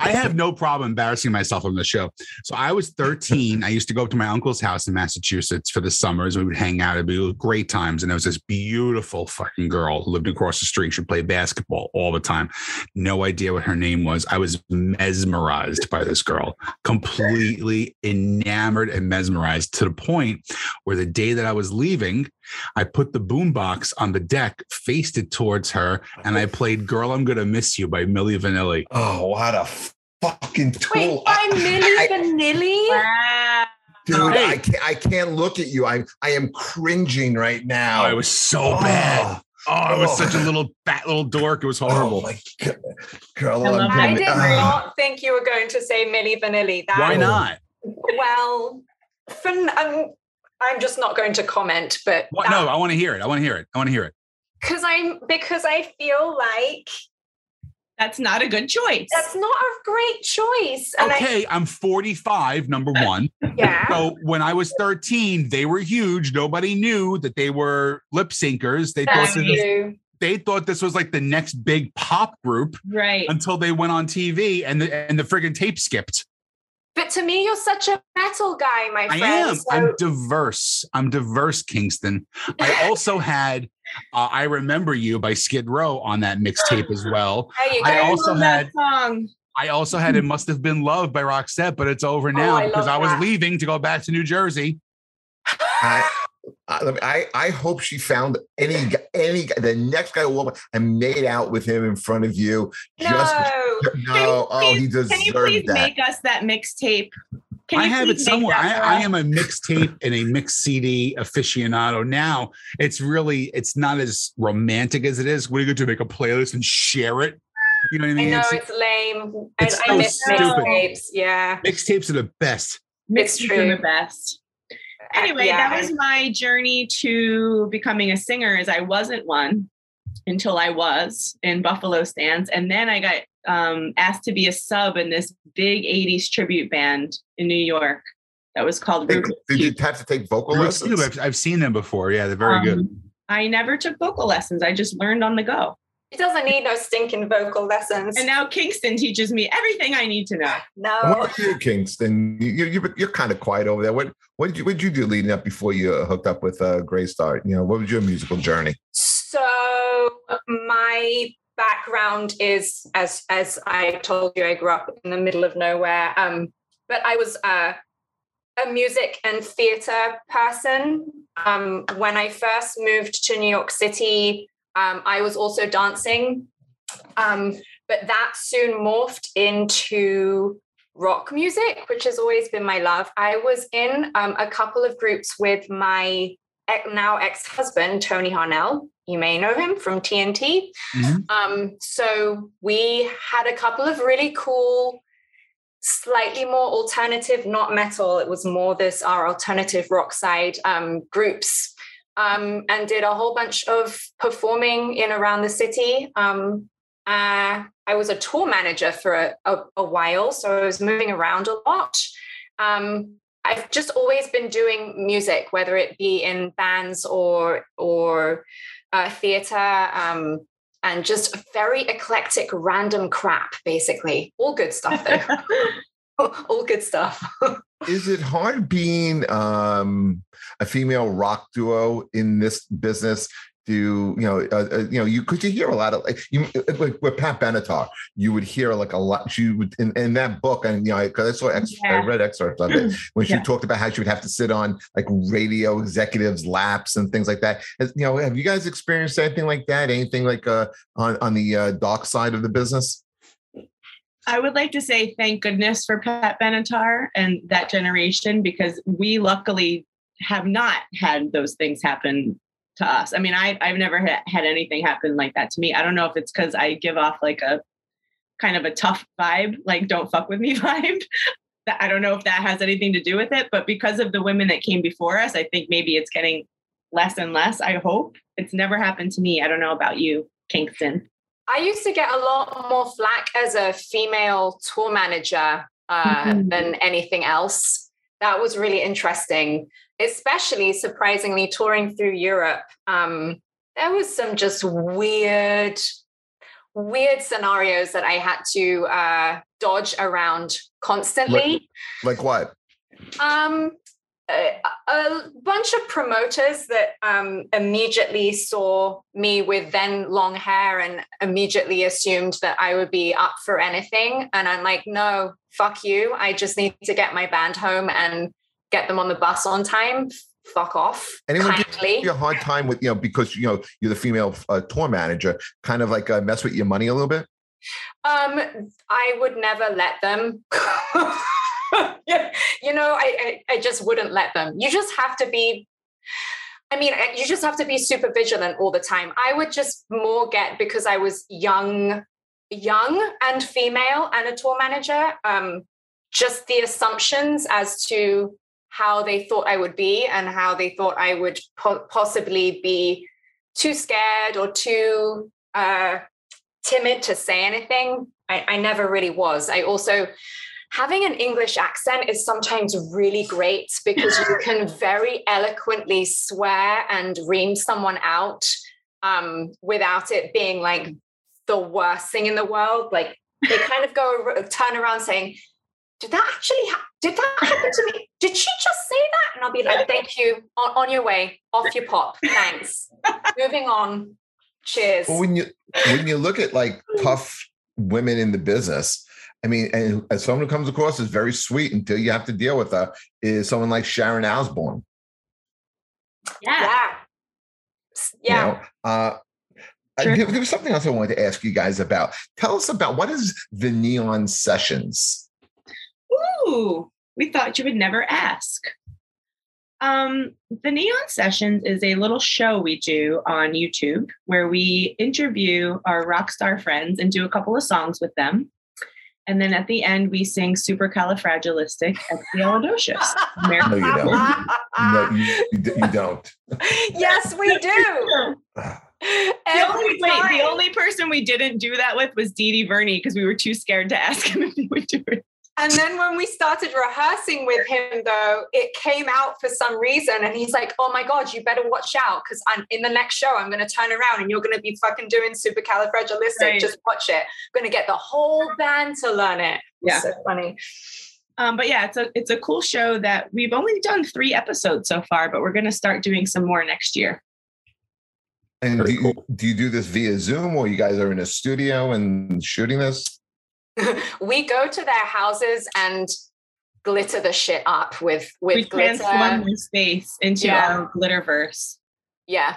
I have no problem embarrassing myself on the show. So I was 13 13, I used to go up to my uncle's house in Massachusetts for the summers. We would hang out. It'd be great times. And there was this beautiful fucking girl who lived across the street. She played basketball all the time. No idea what her name was. I was mesmerized by this girl, completely enamored and mesmerized to the point where the day that I was leaving, I put the boombox on the deck, faced it towards her, and I oh. played Girl, I'm Gonna Miss You by Milli Vanilli. Oh, what a fucking tool. Wait, I'm Milli Vanilli? Wow. Dude, hey. I can't I can't look at you. I I am cringing right now. Oh, it was so oh. bad. Oh, I was oh. such a little fat little dork. It was horrible. Oh my Girl, I, I did uh, not think you were going to say Milli Vanilli. That Why not? Well, for, I'm, I'm just not going to comment, but what, that, no, I want to hear it. I want to hear it. I want to hear it. Because I'm because I feel like that's not a good choice. That's not a great choice. And okay, I, am 45, number *laughs* one. yeah. So when I was 13, they were huge. Nobody knew that they were lip syncers. They thought this, they thought this was like the next big pop group. Right. Until they went on TV and the and the friggin' tape skipped. But to me, you're such a metal guy, my friend. I am. So- I'm diverse. I'm diverse, Kingston. I also had uh, "I Remember You" by Skid Row on that mixtape as *gasps* well. I also had. I also had "It *laughs* Must Have Been Love" by Roxette, but it's over oh, now oh, because I was that. leaving to go back to New Jersey. I, I, I hope she found any any the next guy will and made out with him in front of you. No, just, no, oh, he deserved Can you please that. make us that mixtape? I have it somewhere. I, I, am a mixtape and a mix CD aficionado. Now it's really it's not as romantic as it is. What are you going to make a playlist and share it? You know what I mean? I know it's, it's lame. It's I, so I miss mixtapes. Yeah, mixtapes are the best. Mixtapes are the best anyway, yeah. that was my journey to becoming a singer. As I wasn't one until I was in Buffalo Stance, and then I got um, asked to be a sub in this big '80s tribute band in New York that was called. Did, did you have to take vocal lessons? I've, I've, seen them before. Yeah, they're very um, good. I never took vocal lessons. I just learned on the go. He doesn't need no stinking vocal lessons. And now Kingston teaches me everything I need to know. No. What about you, Kingston? You, you, you're kind of quiet over there. What what did you what did you do leading up before you hooked up with uh, Graystar? You know, what was your musical journey? So my background is as as I told you, I grew up in the middle of nowhere. Um, but I was uh, a music and theater person. Um, when I first moved to New York City, um, I was also dancing, um, but that soon morphed into rock music, which has always been my love. I was in um, a couple of groups with my now ex-husband Tony Harnell. You may know him from TNT. Mm-hmm. Um, so we had a couple of really cool, slightly more alternative, not metal. It was more this our alternative rock side um, groups um, and did a whole bunch of performing in around the city. Um, uh, I was a tour manager for a, a, a, while, so I was moving around a lot. Um, I've just always been doing music, whether it be in bands or or uh, theater, um, and just very eclectic, random crap, basically. All good stuff, though. *laughs* *laughs* All good stuff. *laughs* Is it hard being um, a female rock duo in this business do you know uh, uh, you know you could you hear a lot of like you like with Pat Benatar you would hear like a lot she would in, in that book and you know because I saw ex- yeah. I read excerpts of it *clears throat* when she yeah. talked about how she would have to sit on like radio executives laps and things like that As, you know have you guys experienced anything like that anything like uh on on the uh, dark side of the business I would like to say thank goodness for Pat Benatar and that generation because we luckily have not had those things happen to us. I mean, I, I've never had, had anything happen like that to me. I don't know if it's because I give off like a kind of a tough vibe, like don't fuck with me *laughs* vibe. that I don't know if that has anything to do with it, but because of the women that came before us, I think maybe it's getting less and less. I hope it's never happened to me. I don't know about you, Kingston. I used to get a lot more flack as a female tour manager uh, mm-hmm. than anything else. That was really interesting especially surprisingly touring through Europe, um, there was some just weird, weird scenarios that I had to uh, dodge around constantly. Like, like what? Um, a, a, bunch of promoters that um, immediately saw me with then long hair and immediately assumed that I would be up for anything. And I'm like, no, fuck you. I just need to get my band home and get them on the bus on time fuck off. Anyone kindly. give you a hard time with you know because you know you're the female uh, tour manager, kind of like uh, mess with your money a little bit. Um, I would never let them. *laughs* *laughs* you know, I, I I just wouldn't let them. You just have to be. I mean, you just have to be super vigilant all the time. I would just more get because I was young, young and female and a tour manager. Um, just the assumptions as to how they thought I would be and how they thought I would po- possibly be too scared or too uh, timid to say anything. I, I never really was. I also, having an English accent is sometimes really great because you can *laughs* very eloquently swear and ream someone out um, without it being like the worst thing in the world. Like they kind of go turn around saying, did that actually ha- did that happen to me? Did she just say that? And i'll be like thank you. On, on your way. Off your pop. Thanks. Moving on. Cheers. Well, when you when you look at like tough women in the business I mean, and as someone who comes across as very sweet until you have to deal with her, is someone like Sharon Osbourne. Yeah. Yeah. yeah. You know, uh, sure. there, there was something else I wanted to ask you guys about. Tell us about what is the Neon Sessions? Ooh, we thought you would never ask. Um, the Neon Sessions is a little show we do on YouTube where we interview our rock star friends and do a couple of songs with them. And then at the end, we sing supercalifragilistic expialidocious. no, you don't. no, you, you don't. *laughs* yes, we do. the only, wait, the only person we didn't do that with was Dee Dee Verni because we were too scared to ask him *laughs* if he would do it. And then when we started rehearsing with him, though, it came out for some reason. And he's like, oh my God, you better watch out because I'm in the next show, I'm going to turn around and you're going to be fucking doing supercalifragilistic. Right. Just watch it. I'm going to get the whole band to learn it. Yeah. so funny. Um, but yeah, it's a it's a cool show that we've only done three episodes so far, but we're going to start doing some more next year. And do you, do you do this via Zoom or you guys are in a studio and shooting this? *laughs* we go to their houses and glitter the shit up with with we glitter. transform the space into yeah. our glitterverse. Yeah,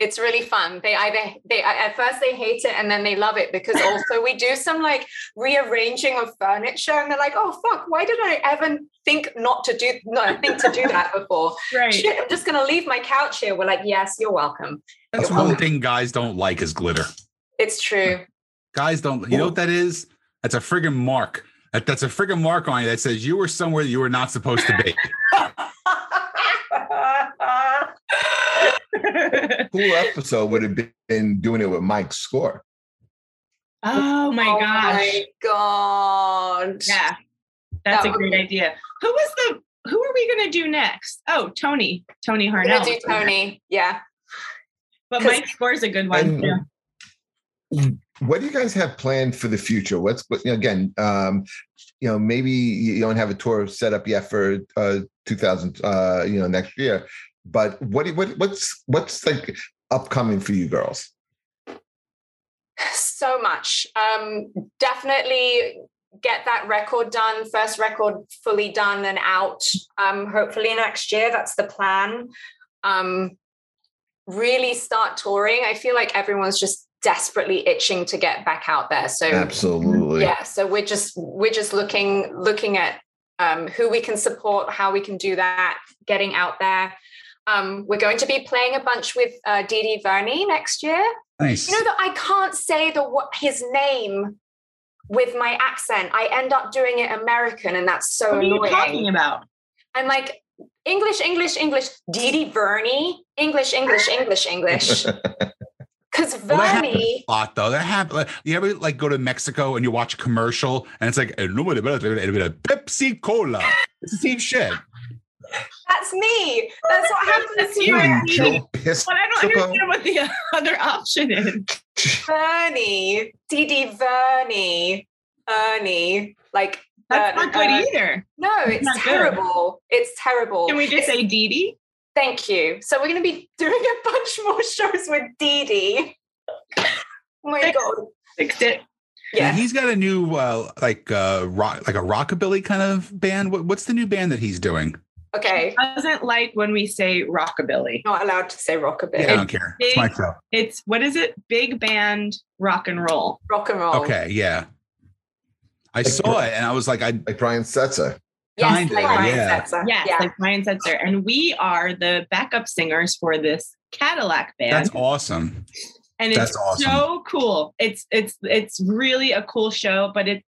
it's really fun. They either they at first they hate it and then they love it because *laughs* also we do some like rearranging of furniture and they're like, oh fuck, why did I ever think not to do no think to do that *laughs* before? right. Shit, I'm just gonna leave my couch here. We're like, yes, you're welcome. That's you're one welcome. thing guys don't like is glitter. It's true. Guys don't. You know what that is? That's a friggin' mark. That, that's a friggin' mark on you that says you were somewhere you were not supposed to be. *laughs* cool episode would have been doing it with Mike Score's. Oh my oh gosh. My God. Yeah. That's that a great be- idea. Who was the who are we gonna do next? Oh, Tony. Tony Harnell. We're gonna do Tony. Yeah. But Mike Score's is a good one. And, yeah what do you guys have planned for the future? What's again, um, you know, maybe you don't have a tour set up yet for uh, 2000, uh, you know, next year. But what, what what's what's like upcoming for you girls? So much. Um, definitely get that record done, first record fully done and out. Um, hopefully next year. That's the plan. Um, really start touring. I feel like everyone's just desperately itching to get back out there. So absolutely, yeah. So we're just we're just looking looking at um, who we can support, how we can do that, getting out there. Um, we're going to be playing a bunch with uh, Didi Verni next year. Nice. You know that I can't say the his name with my accent. I end up doing it American, and that's so what annoying. What are you talking about? I'm like English, English, English. Didi Verni, English, English, English, English. *laughs* Because Verni. Well, a lot though. That happens. You ever like go to Mexico and you watch a commercial and it's like Pepsi Cola. It's the same shit. That's me. That's what happens to you. But I don't understand what the other option is. Verni, Didi Verni, Ernie. Like that's uh, not good uh, either. No, it's, it's terrible. Good. It's terrible. Can we just say Didi? Thank you. So we're going to be *laughs* doing a bunch more shows with Dee Dee. *laughs* oh my god, fixed it. Yeah, he's got a new uh, like uh rock, like a rockabilly kind of band. What, what's the new band that he's doing? Okay. doesn't like when we say rockabilly. Not allowed to say rockabilly. Yeah, I don't care. Big, it's my show. It's what is it? Big band rock and roll. Rock and roll. Okay, yeah. I like, saw it and I was like, I like Brian Setzer. Yes, kind like Brian yeah. Setzer. Yes, yeah. like Brian Setzer. And we are the backup singers for this Cadillac band. That's awesome. And That's it's awesome. so cool. It's it's it's really a cool show, but it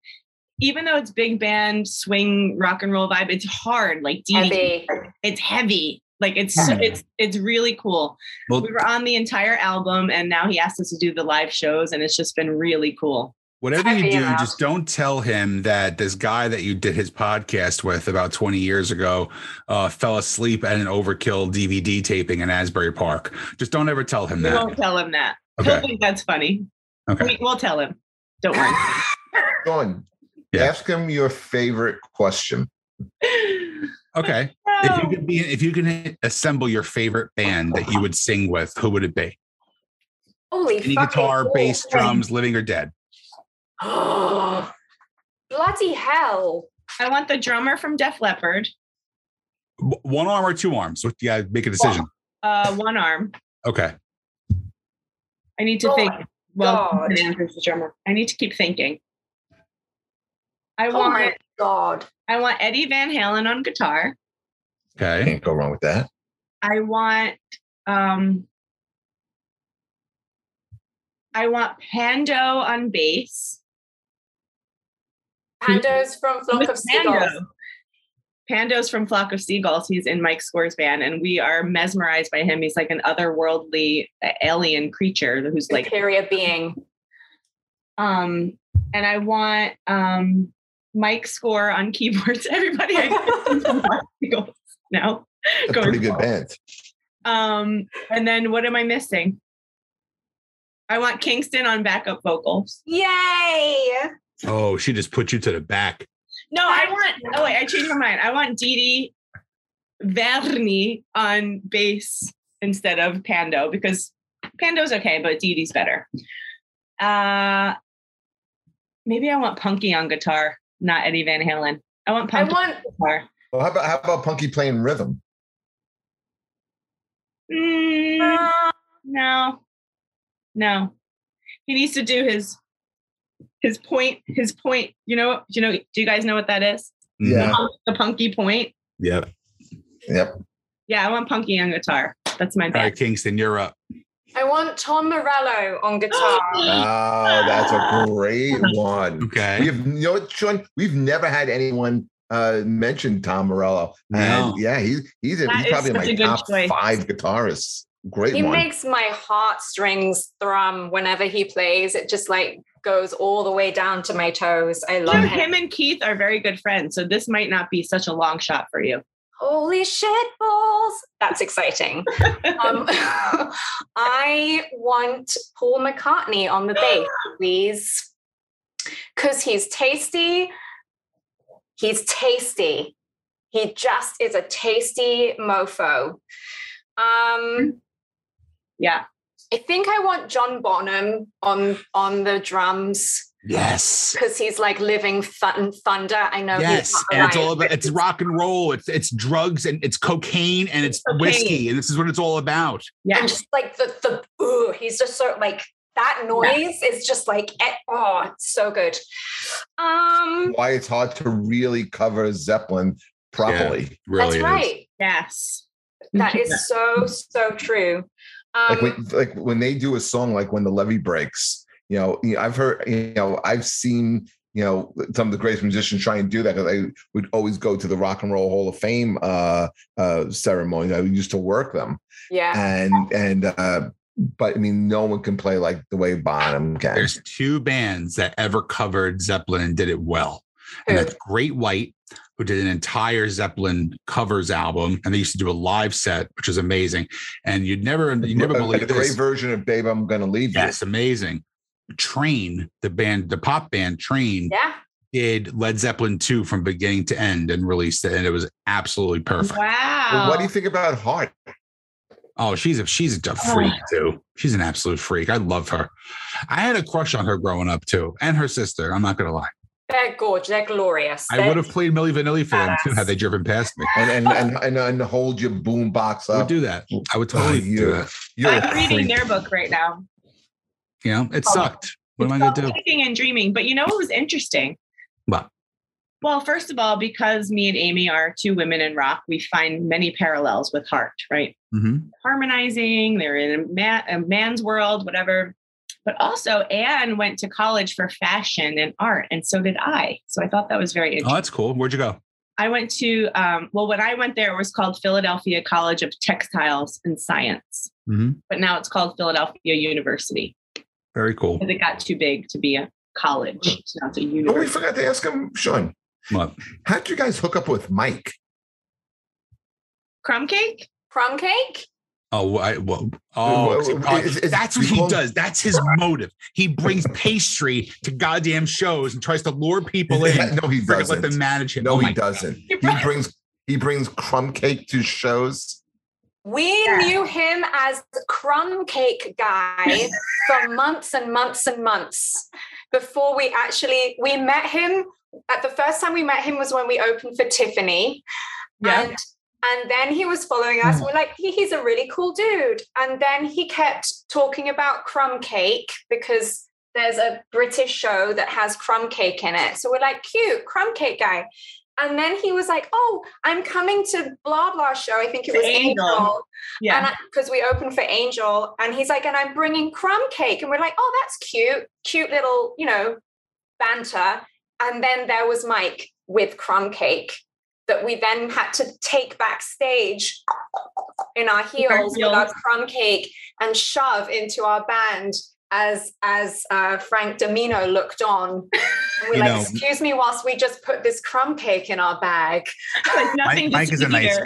even though it's big band swing rock and roll vibe, it's hard. Like heavy. it's heavy. Like it's hmm. it's it's really cool. Well, we were on the entire album, and now he asked us to do the live shows, and it's just been really cool. Whatever you do, just don't tell him that this guy that you did his podcast with about 20 years ago uh, fell asleep at an overkill DVD taping in Asbury Park. Just don't ever tell him we that. won't tell him that. Okay. He'll think that's funny. Okay. We, will tell him. Don't worry. *laughs* John, yeah. ask him your favorite question. *laughs* Okay. No. If you could be, if you can assemble your favorite band that you would sing with, who would it be? Holy Any guitar, bass, drums, living or dead? Oh, *gasps* bloody hell. I want the drummer from Def Leppard. One arm or two arms? Yeah, make a decision. Uh, one arm. Okay. I need to oh think. Well, the drummer. I need to keep thinking. I oh want. my god! I want Eddie Van Halen on guitar. Okay, can't go wrong with that. I want. um I want Pando on bass. Pando's from Flock of Seagulls. Pando's from Flock of Seagulls. He's in Mike Score's band, and we are mesmerized by him. He's like an otherworldly uh, alien creature who's like superior being. Um, and I want um Mike Score on keyboards. *laughs* Everybody, I now. A pretty good band. Um, and then what am I missing? I want Kingston on backup vocals. Yay! Oh, she just put you to the back. No, I want. Oh wait, I changed my mind. I want Didi Verni on bass instead of Pando because Pando's okay, but Didi's better. Uh, maybe I want Punky on guitar, not Eddie Van Halen. I want Punky I want, on guitar. Well, how about how about Punky playing rhythm? Mm, no, no. He needs to do his his point, his point, you know, you know, do you guys know what that is? Yeah. The punky point. Yep. Yep. Yeah, I want punky on guitar. That's my bad. All right, Kingston, you're up. I want Tom Morello on guitar. oh, *gasps* that's a great one. Okay. We've you know what, Sean, we've never had anyone uh mention Tom Morello. No. And yeah, he's he's, a, he's probably my top choice. five guitarists. Great he one. makes my heartstrings thrum whenever he plays. It just like goes all the way down to my toes. I love you know, him. him and Keith are very good friends, so this might not be such a long shot for you. Holy shit balls. That's exciting. *laughs* um, *laughs* I want Paul McCartney on the bass, please. Because he's tasty. He's tasty. He just is a tasty mofo. Um, yeah. I think I want John Bonham on on the drums. Yes. Because he's like living th- thunder. I know. Yes. And it's all about it's rock and roll. It's it's drugs and it's cocaine and it's cocaine. whiskey. And this is what it's all about. Yeah. And just like the the ooh, he's just sort of like that noise yeah. is just like oh, it's so good. Um why it's hard to really cover Zeppelin properly. Yeah, really That's is. right. Yes. That is *laughs* so, so true. Um, like when like when they do a song like when the levee breaks, you know, I've heard, you know, I've seen, you know, some of the greatest musicians try and do that because I would always go to the Rock and Roll Hall of Fame uh, uh, ceremonies. I used to work them. Yeah. And and uh, but I mean, no one can play like the way Bonham can. There's two bands that ever covered Zeppelin and did it well, and that's Great White who did an entire Zeppelin covers album, and they used to do a live set, which is amazing. And you'd never, you *laughs* never believe a, great version of "Babe, I'm Gonna Leave You." That's amazing. Train, the band, the pop band Train, yeah, did Led Zeppelin two from beginning to end and released it, and it was absolutely perfect. Wow. Well, what do you think about Heart? Oh, she's a she's a oh. freak oh. too. She's an absolute freak. I love her. I had a crush on her growing up too, and her sister. I'm not gonna lie. They're gorgeous. They're glorious. I would have played Milli Vanilli for them too had they driven past me. And and and, and, and hold your boom box up. I would do that. I would totally oh, do that. You're I'm reading their book right now. Yeah, it oh, sucked. What am I going to do? Thinking and dreaming. But you know what was interesting? What? Well, first of all, because me and Amy are two women in rock, we find many parallels with Heart, right? Mm-hmm. Harmonizing, they're in a, man, a man's world, whatever. But also, Anne went to college for fashion and art, and so did I. So I thought that was very interesting. Oh, that's cool. Where'd you go? I went to, um, well, when I went there, it was called Philadelphia College of Textiles and Science, mm-hmm. but now it's called Philadelphia University. Very cool. Because it got too big to be a college. So now it's a university. Oh, we forgot to ask him, Sean. What? How did you guys hook up with Mike? Crumb cake? Crumb cake? Oh, I, well, oh, that's what he does. That's his motive. He brings *laughs* pastry to goddamn shows and tries to lure people in. no, he doesn't. Let them manage him. No, oh he doesn't. He brings he brings crumb cake to shows. We yeah. knew him as the crumb cake guy *laughs* for months and months and months before we actually we met him. At the first time we met him was when we opened for Tiffany. Yeah. And and then he was following us. We're like, he, he's a really cool dude. And then he kept talking about crumb cake because there's a British show that has crumb cake in it. So we're like, cute, crumb cake guy. And then he was like, "Oh, I'm coming to blah blah show. I think it was Angel, Angel. yeah, because we opened for Angel." And he's like, "And I'm bringing crumb cake." And we're like, "Oh, that's cute, cute little, you know, banter." And then there was Mike with crumb cake, that we then had to take backstage in our heels with our crumb cake and shove into our band as as uh, Frank DiMino looked on. And *laughs* we're you like, know, excuse me, whilst we just put this crumb cake in our bag. *laughs* Like Mike, Mike is a nice guy.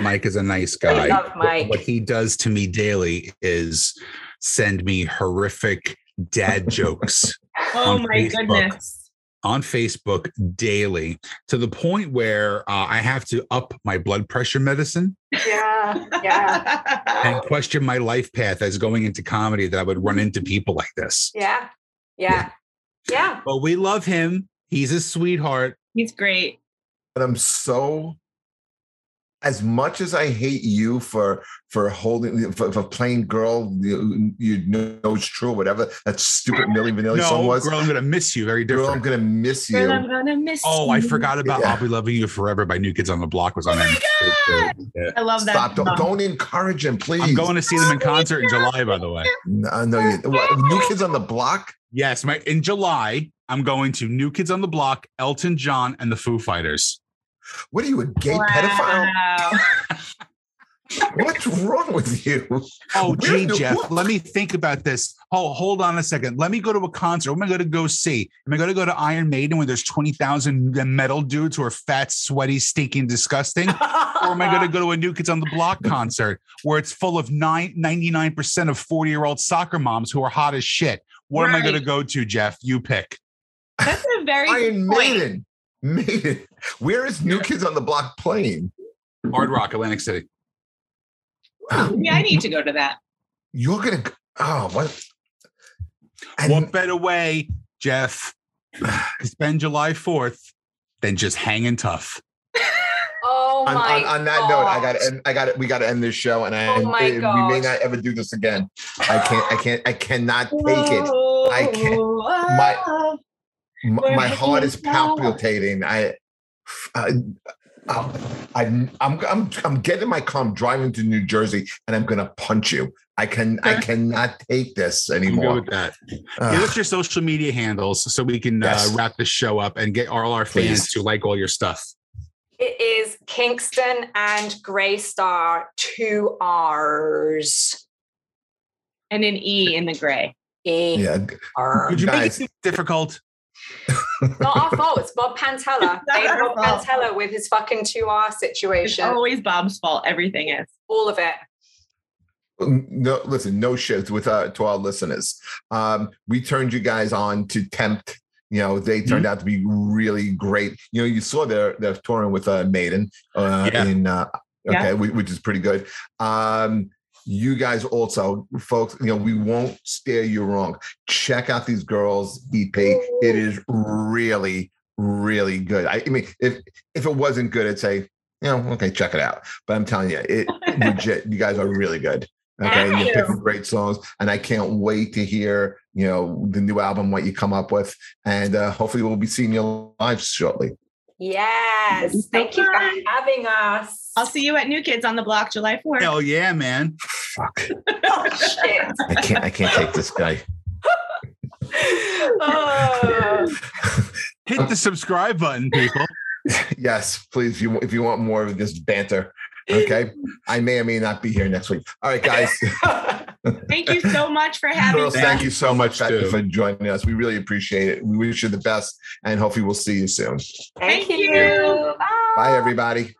Mike is a nice guy. love Mike. What, what he does to me daily is send me horrific dad jokes. *laughs* oh my Facebook. goodness on Facebook daily to the point where uh, I have to up my blood pressure medicine. Yeah, yeah. *laughs* and question my life path as going into comedy that I would run into people like this. Yeah, yeah, yeah. yeah. But we love him. He's a sweetheart. He's great. But I'm so as much as I hate you for for holding for, for playing girl, you, you, know it's true, whatever that stupid Milli Vanilli no, song was. Girl, I'm gonna miss you. Very different. Girl, I'm gonna miss you. Girl, I'm gonna miss oh, you. I forgot about yeah. I'll Be Loving You Forever by New Kids on the Block was on oh Yeah. I love that. Stop! Don't, don't, encourage him, please. I'm going to see them in oh concert in July, by the way. No, uh, no, you, what, New Kids on the Block. Yes, my in July, I'm going to New Kids on the Block, Elton John, and the Foo Fighters. What are you, a gay wow. pedophile? *laughs* What's wrong with you? Oh, gee, Jeff, let me think about this. Oh, hold on a second. Let me go to a concert. What am I going to go see? Am I going to go to Iron Maiden where there's 20,000 metal dudes who are fat, sweaty, stinking, disgusting? or am I going to go to a New Kids on the Block concert where it's full of nine, 99% of 40 year old soccer moms who are hot as shit? What right. am I going to go to, Jeff? You pick. That's a very Iron Maiden. Maiden. Where is New Kids on the Block playing? Hard Rock, Atlantic City. Yeah, I need to go to that. You're gonna Oh, what? And, what better way, Jeff, *sighs* to spend July 4th than just hanging tough? *laughs* Oh on, my on, on that God. note, I got to I got. We got to end this show, and I Oh my we may not ever do this again. I can't. I can't. I cannot take it. I can't- my- My, my heart is palpitating. I, I, I, I'm, I'm, I'm getting my car. I'm driving to New Jersey, and I'm gonna punch you. I can, I cannot take this I'm good anymore. with that. Ugh. Give us your social media handles so we can Yes. uh, wrap this show up and get all our fans Please. to like all your stuff. It is Kingston and Grey Star, two R's. and an E in the gray. E yeah, R. Could you Guys. make it difficult? Not our fault. It's Bob Pantella. It's not Blame our Bob fault. Pantella with his fucking two R It's situation. always Bob's fault. Everything is. All of it. no, listen, no shit with uh, to our listeners. Um, we turned you guys on to Tempt. You know, they turned out to be really great. You know, you saw they're they're touring with uh, Maiden uh, Yeah. in uh, Yeah. okay, whi- which is pretty good. Um, you guys also, folks, you know, we won't steer you wrong. Check out these girls EP. It is really, really good. I, I mean, if if it wasn't good, I'd say, you know, okay, check it out. But I'm telling you, it *laughs* legit. You guys are really good. Okay, and you're picking great songs, and I can't wait to hear you know the new album, what you come up with, and uh, hopefully we'll be seeing you live shortly. Yes. Thank you for having us. I'll see you at New Kids on the Block July 4th. Hell yeah, man. Fuck, Oh, shit. I can't, I can't take this guy. *laughs* Oh. Hit the subscribe button, people. yes, please. If you if you want more of this banter, okay. I may or may not be here next week. All right, guys. *laughs* Thank you so much for having Girls, me. thank you so much Thank for joining us. We really appreciate it. We wish you the best, and hopefully we'll see you soon. Thank Thank you. you. Bye. Bye, everybody.